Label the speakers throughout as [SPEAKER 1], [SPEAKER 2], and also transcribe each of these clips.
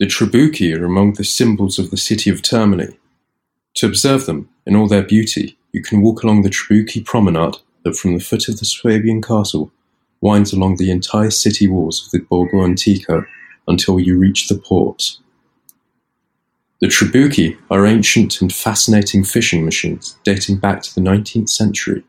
[SPEAKER 1] The Trabucci are among the symbols of the city of Termoli. To observe them in all their beauty, you can walk along the Trabucci promenade that from the foot of the Swabian castle winds along the entire city walls of the Borgo Antico until you reach the port. The Trabucci are ancient and fascinating fishing machines dating back to the nineteenth century.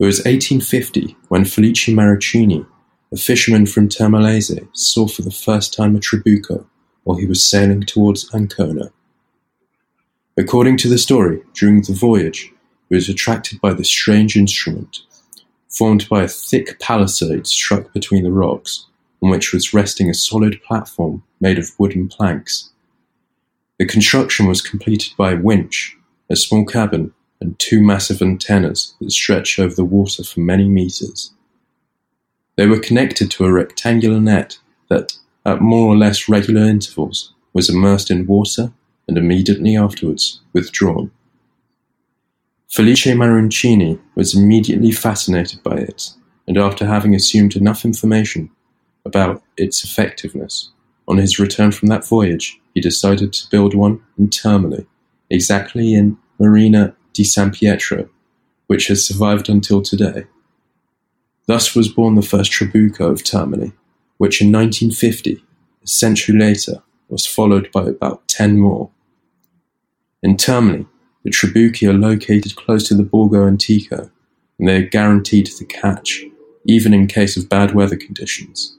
[SPEAKER 1] It was 1850 when Felice Marrucini, a fisherman from Termolese, saw for the first time a trabucco while he was sailing towards Ancona. According to the story, during the voyage, he was attracted by the strange instrument, formed by a thick palisade struck between the rocks, on which was resting a solid platform made of wooden planks. The construction was completed by a winch, a small cabin, and two massive antennas that stretched over the water for many meters. They were connected to a rectangular net that, at more or less regular intervals, was immersed in water and immediately afterwards withdrawn. Felice Marrucini was immediately fascinated by it, and after having assumed enough information about its effectiveness, on his return from that voyage, he decided to build one in Termoli, exactly in Marina di San Pietro, which has survived until today. Thus was born the first trabucco of Termoli, which in 1950, a century later, was followed by about ten more. In Termoli, the trabucci are located close to the Borgo Antico, and they are guaranteed to catch, even in case of bad weather conditions.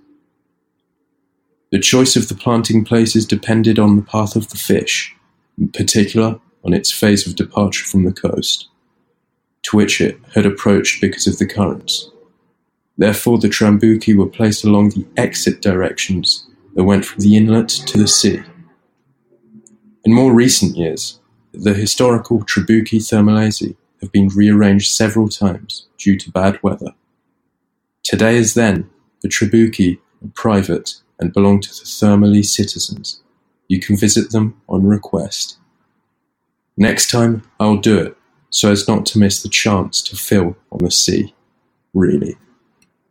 [SPEAKER 1] The choice of the planting places depended on the path of the fish, in particular on its phase of departure from the coast, to which it had approached because of the currents. Therefore, the Trabucci were placed along the exit directions that went from the inlet to the sea. In more recent years, the historical Trabucci Termolese have been rearranged several times due to bad weather. Today as then, the Trabucci are private and belong to the Termoli citizens. You can visit them on request. Next time I'll do it, so as not to miss the chance to fill on the sea. Really.